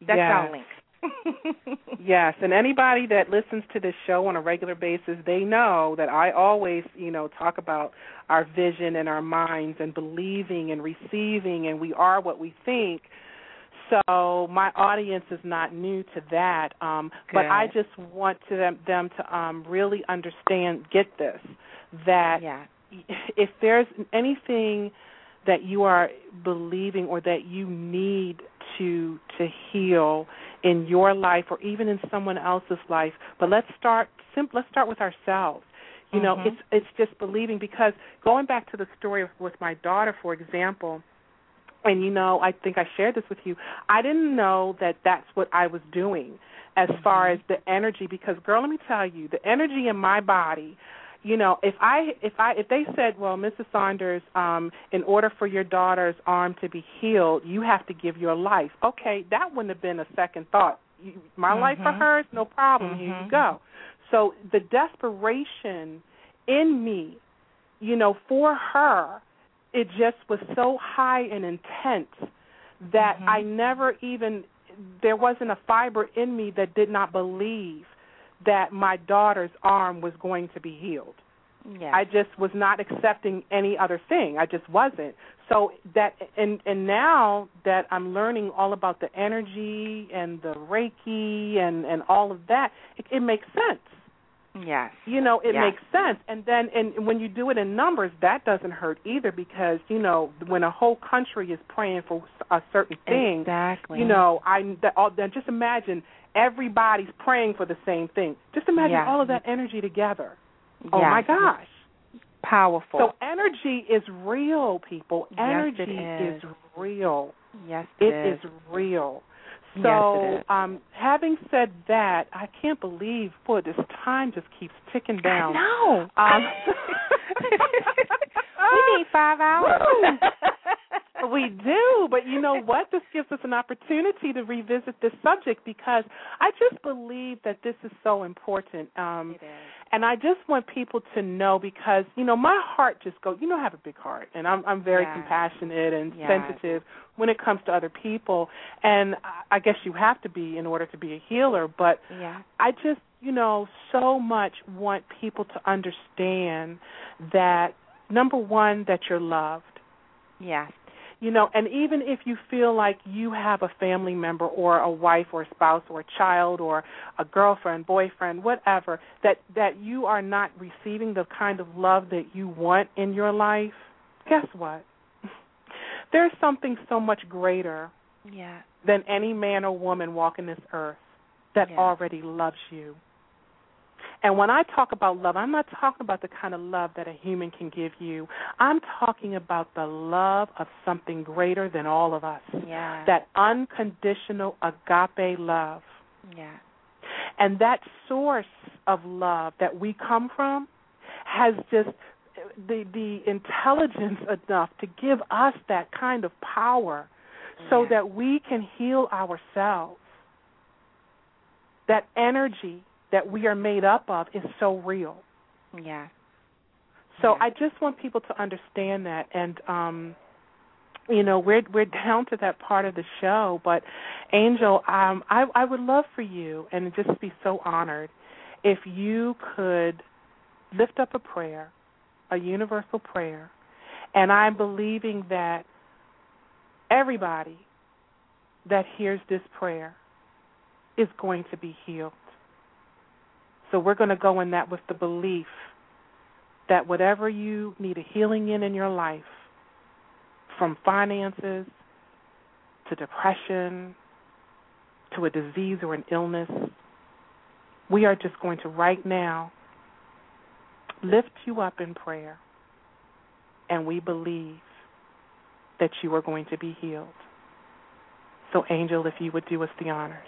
That's Yes. our link. (laughs) Yes, and anybody that listens to this show on a regular basis, they know that I always, you know, talk about our vision and our minds and believing and receiving and we are what we think. So my audience is not new to that, um, but I just want to them, them to um, really understand, get this, that yeah. (laughs) if there's anything that you are believing or that you need to to heal in your life or even in someone else's life. But let's start sim- let's start with ourselves. You know Mhm. it's it's just believing because going back to the story with my daughter for example and you know i think i shared this with you i didn't know that that's what i was doing as far as the energy because girl let me tell you the energy in my body you know if i if i if they said well mrs saunders um in order for your daughter's arm to be healed you have to give your life okay that wouldn't have been a second thought. My life for hers? No problem. Here you Mhm. go. So the desperation in me you know for her it just was so high and intense that Mhm. i never even there wasn't a fiber in me that did not believe that my daughter's arm was going to be healed. Yes. I just was not accepting any other thing. I just wasn't. So that and and now that I'm learning all about the energy and the Reiki and and all of that, it, it makes sense. yes. You know, it Yes. makes sense. And then and when you do it in numbers, that doesn't hurt either because, you know, when a whole country is praying for a certain thing, Exactly. you know, I that all then just imagine everybody's praying for the same thing. Just imagine Yeah. all of that energy together. Oh my gosh. Powerful. So energy is real, people. Energy Yes, it is. real. yes, It is. is real. Yes, So, it is. um, having said that, I can't believe, boy, this time just keeps ticking down. No. Um, (laughs) we need five hours. (laughs) we do, but you know what? This gives us an opportunity to revisit this subject because I just believe that this is so important. Um It is. and I just want people to know because, you know, my heart just goes you know I have a big heart and I'm I'm very Yes. compassionate and Yes. sensitive when it comes to other people and I- guess you have to be in order to be a healer, but Yeah. I just, you know, so much want people to understand that number one that you're loved Yes. You know, and even if you feel like you have a family member or a wife or a spouse or a child or a girlfriend, boyfriend, whatever, that that you are not receiving the kind of love that you want in your life, guess what? (laughs) There's something so much greater yeah. than any man or woman walking this earth that Yeah. already loves you. And when I talk about love, I'm not talking about the kind of love that a human can give you. I'm talking about the love of something greater than all of us. Yeah. That unconditional agape love. Yeah. And that source of love that we come from has just the the intelligence enough to give us that kind of power so Yeah. that we can heal ourselves. That energy that we are made up of is so real. Yeah. So Yeah. I just want people to understand that and um you know, we're we're down to that part of the show, but Angel, um I I would love for you and just be so honored if you could lift up a prayer, a universal prayer, and I'm believing that everybody that hears this prayer is going to be healed. So we're going to go in that with the belief that whatever you need a healing in in your life, from finances to depression to a disease or an illness, we are just going to right now lift you up in prayer, and we believe that you are going to be healed. So, Angel, if you would do us the honors.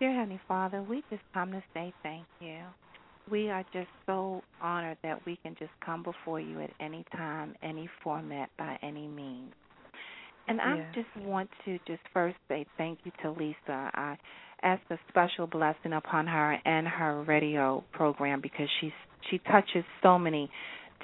Dear Heavenly Father, we just come to say thank you. We are just so honored that we can just come before you at any time, any format, by any means. And I Yes. just want to just first say thank you to Lisa. I ask a special blessing upon her and her radio program because she's she touches so many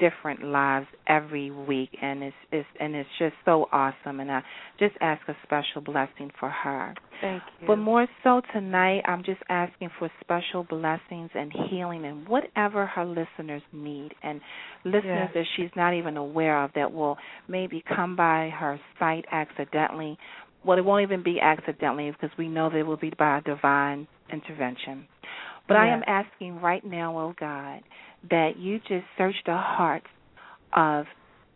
different lives every week and it's, it's and it's just so awesome and I just ask a special blessing for her. Thank you. But more so tonight, I'm just asking for special blessings and healing and whatever her listeners need and listeners Yes. that she's not even aware of that will maybe come by her site accidentally. Well, it won't even be accidentally because we know it will be by divine intervention. But I am asking right now, oh God, that you just search the hearts of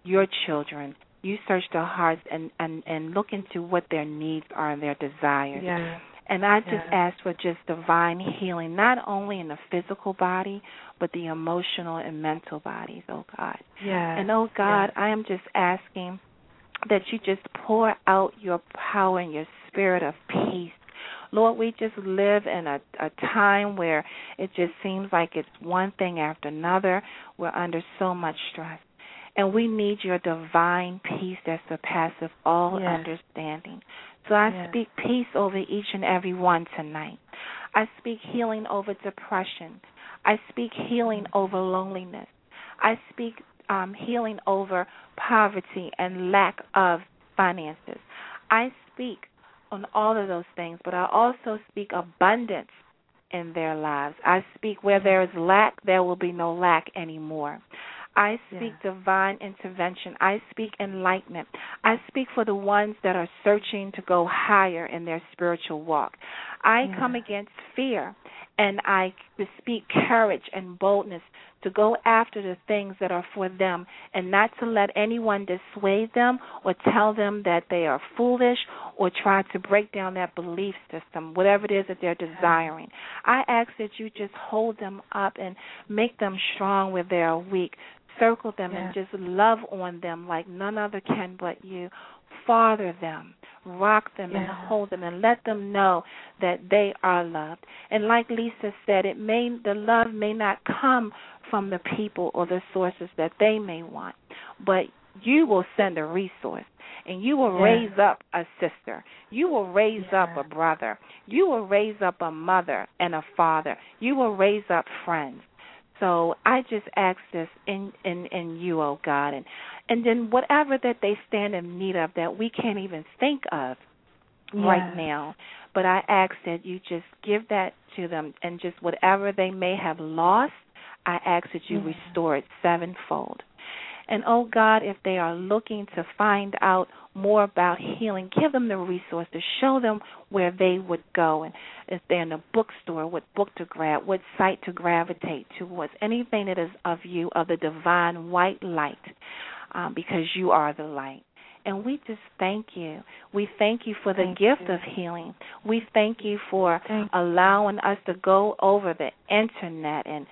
your children. You search their hearts and, and, and look into what their needs are and their desires. Yes. And I just Yes. ask for just divine healing, not only in the physical body, but the emotional and mental bodies, oh God. Yeah. And oh God, Yes. I am just asking that you just pour out your power and your spirit of peace. Lord, we just live in a, a time where it just seems like it's one thing after another. We're under so much stress. And we need your divine peace that surpasses all Yes. understanding. So I Yes. speak peace over each and every one tonight. I speak healing over depression. I speak healing over loneliness. I speak um, healing over poverty and lack of finances. I speak on all of those things, but I also speak abundance in their lives. I speak where there is lack, there will be no lack anymore. I speak divine intervention. I speak enlightenment. I speak for the ones that are searching to go higher in their spiritual walk. I Yeah. come against fear and I speak courage and boldness to go after the things that are for them and not to let anyone dissuade them or tell them that they are foolish or try to break down that belief system, whatever it is that they're desiring. I ask that you just hold them up and make them strong where they are weak. Circle them and just love on them like none other can but you. Father them, rock them and hold them and let them know that they are loved. And like Lisa said, it may the love may not come from the people or the sources that they may want, but you will send a resource and you will raise up a sister. You will raise up a brother. You will raise up a mother and a father. You will raise up friends. So I just ask this in in in you, oh God, and and then whatever that they stand in need of that we can't even think of right now. But I ask that you just give that to them and just whatever they may have lost, I ask that you Yes. restore it sevenfold. And oh God, if they are looking to find out more about healing, give them the resources, show them where they would go. And if they're in a bookstore, what book to grab, what site to gravitate towards, anything that is of you, of the divine white light, um, because you are the light. And we just thank you. We thank you for the thank gift you. of healing. We thank you for thank allowing us to go over the internet and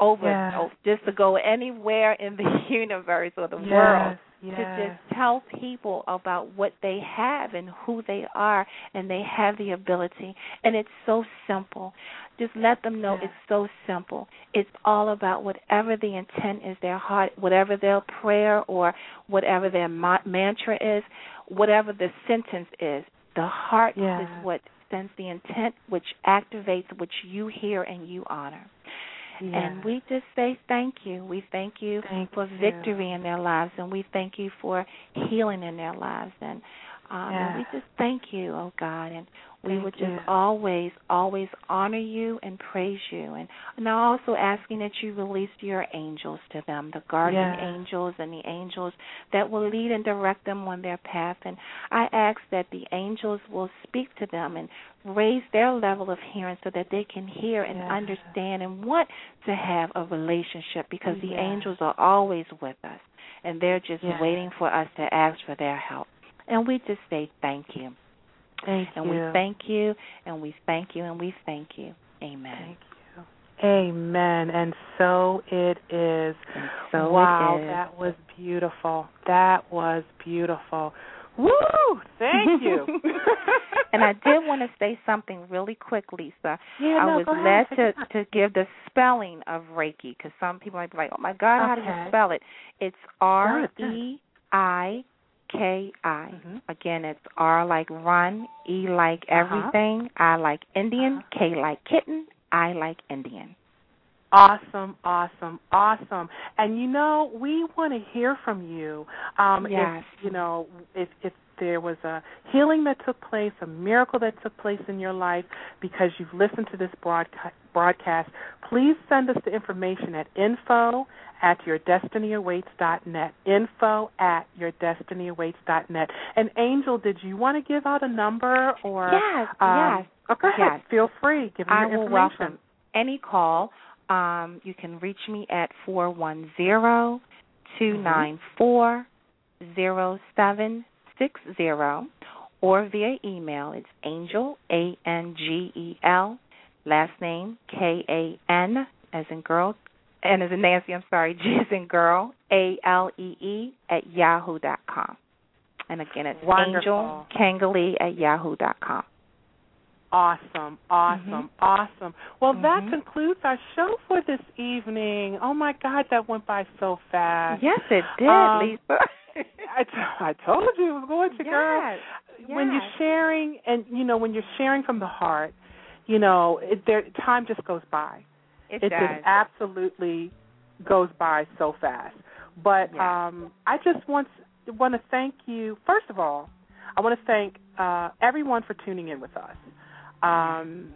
over yes. oh, just to go anywhere in the (laughs) universe or the yes. world yes. to just tell people about what they have and who they are and they have the ability and it's so simple just let them know yes. it's so simple it's all about whatever the intent is their heart whatever their prayer or whatever their ma- mantra is whatever the sentence is the heart yes. is what sends the intent which activates which you hear and you honor and we just say thank you. We thank you thank for you. victory in their lives, and we thank you for healing in their lives. And, um, yes. and we just thank you, oh God. And we thank would just you. always, always honor you and praise you. And now also asking that you release your angels to them, the guardian yes. angels and the angels that will lead and direct them on their path. And I ask that the angels will speak to them and raise their level of hearing so that they can hear and yes. understand and want to have a relationship because the angels are always with us and they're just waiting for us to ask for their help. And we just say thank you. Thank and you. we thank you and we thank you and we thank you. Amen. Thank you. Amen. And so it is. And so wow, it is. that was beautiful. That was beautiful. Woo! Thank you. (laughs) and I did want to say something really quick, Lisa. Yeah, I no, was led ahead. to to give the spelling of Reiki because some people might be like, "Oh my God, how do you spell it?" It's R. E I K I. Mhm. Again, it's R like run, E like Uh-huh. everything, I like Indian, Uh-huh. K like kitten, I like Indian. Awesome, awesome, awesome. And you know, we want to hear from you. Um Yes. if you know, if if there was a healing that took place, a miracle that took place in your life because you've listened to this broadcast, broadcast please send us the information at info at yourdestinyawaits.net. Info at yourdestinyawaits.net. And Angel, did you want to give out a number or Yes, um, yes. Go yes. Feel free. Give me I your will information. welcome any call. Um, you can reach me at four one zero two nine four zero seven six zero or via email. It's Angel A N G E L last name K A N as in girl N as in Nancy, I'm sorry, (laughs) G as in girl, A L E E at yahoo dot com. And again it's Wonderful. Angel Kangalee at yahoo dot com. Awesome, awesome, Mm-hmm. awesome. Well, that Mhm. concludes our show for this evening. Oh my God, that went by so fast. Yes, it did, Um, Lisa. (laughs) I, t- I told you it was going to, girl. yes. When you're sharing, and you know, when you're sharing from the heart, you know, it, there time just goes by. it, it does. just absolutely goes by so fast. But Yeah. um, I just want want to thank you. First of all, I want to thank uh, everyone for tuning in with us. Um,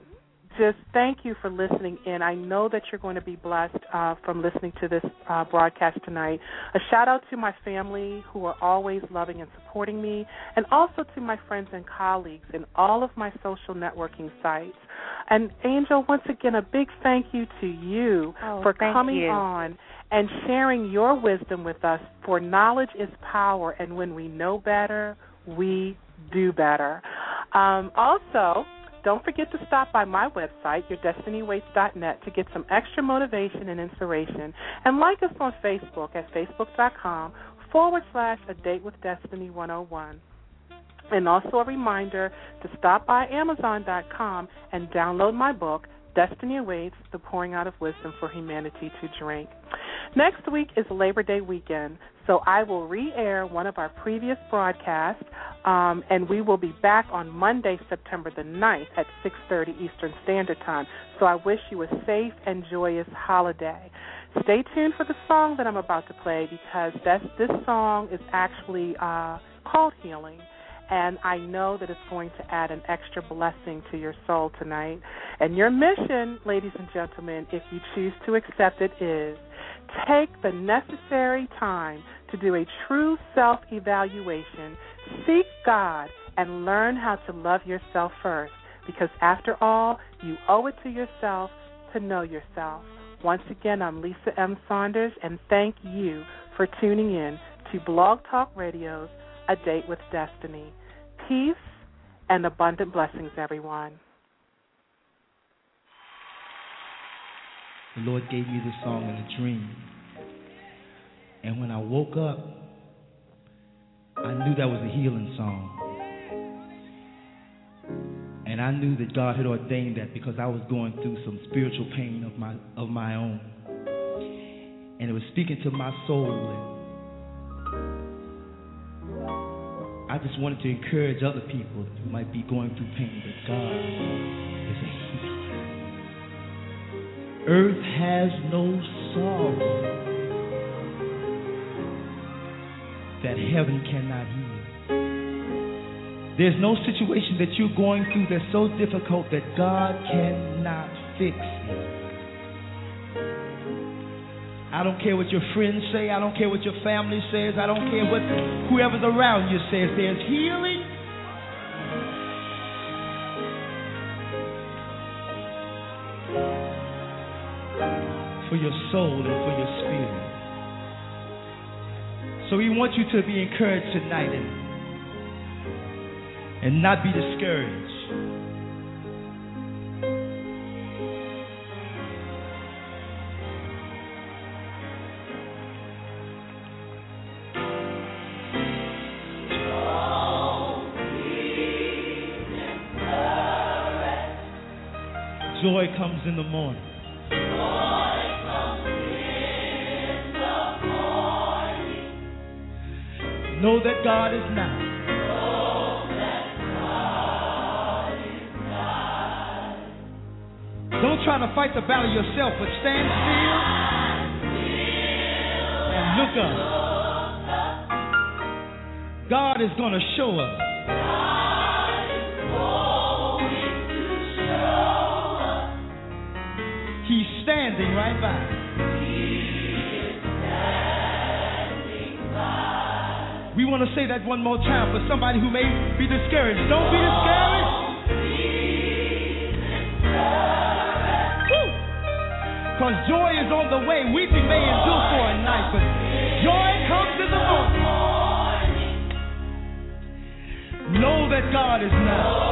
just thank you for listening in. I know that you're going to be blessed uh, from listening to this uh, broadcast tonight. A shout out to my family who are always loving and supporting me, and also to my friends and colleagues in all of my social networking sites. And Angel, once again, a big thank you to you Oh, for coming you. on and sharing your wisdom with us. For knowledge is power, and when we know better, we do better. Um, also, don't forget to stop by my website, yourdestinyawaits.net, to get some extra motivation and inspiration. And like us on Facebook at facebook.com forward slash a date with destiny 101. And also a reminder to stop by Amazon.com and download my book, Destiny Awaits The Pouring Out of Wisdom for Humanity to Drink. Next week is Labor Day weekend, so I will re air one of our previous broadcasts, um, and we will be back on Monday, September the 9th at 6.30 Eastern Standard Time. So I wish you a safe and joyous holiday. Stay tuned for the song that I'm about to play because this song is actually uh, called Healing and I know that it's going to add an extra blessing to your soul tonight. And your mission, ladies and gentlemen, if you choose to accept it, is take the necessary time to do a true self evaluation, seek God, and learn how to love yourself first. Because after all, you owe it to yourself to know yourself. Once again, I'm Lisa M. Saunders, and thank you for tuning in to Blog Talk Radio's A Date with Destiny. Peace and abundant blessings, everyone. The Lord gave me this song in a dream. And when I woke up, I knew that was a healing song. And I knew that God had ordained that because I was going through some spiritual pain of my of my own. And it was speaking to my soul I just wanted to encourage other people who might be going through pain that God is a healer. Earth has no sorrow that heaven cannot heal. There's no situation that you're going through that's so difficult that God cannot fix it. I don't care what your friends say. I don't care what your family says. I don't care what whoever's around you says. There's healing. For your soul and for your spirit. So we want you to be encouraged tonight and and not be discouraged. Comes in the morning. Know that God is nigh. Don't try to fight the battle yourself, but stand still and look up. God is going to show us. Standing right by. We want to say that one more time for somebody who may be discouraged. Don't be discouraged. Because joy is on the way. Weeping may endure for a night, but joy comes in the morning. Know that God is nigh.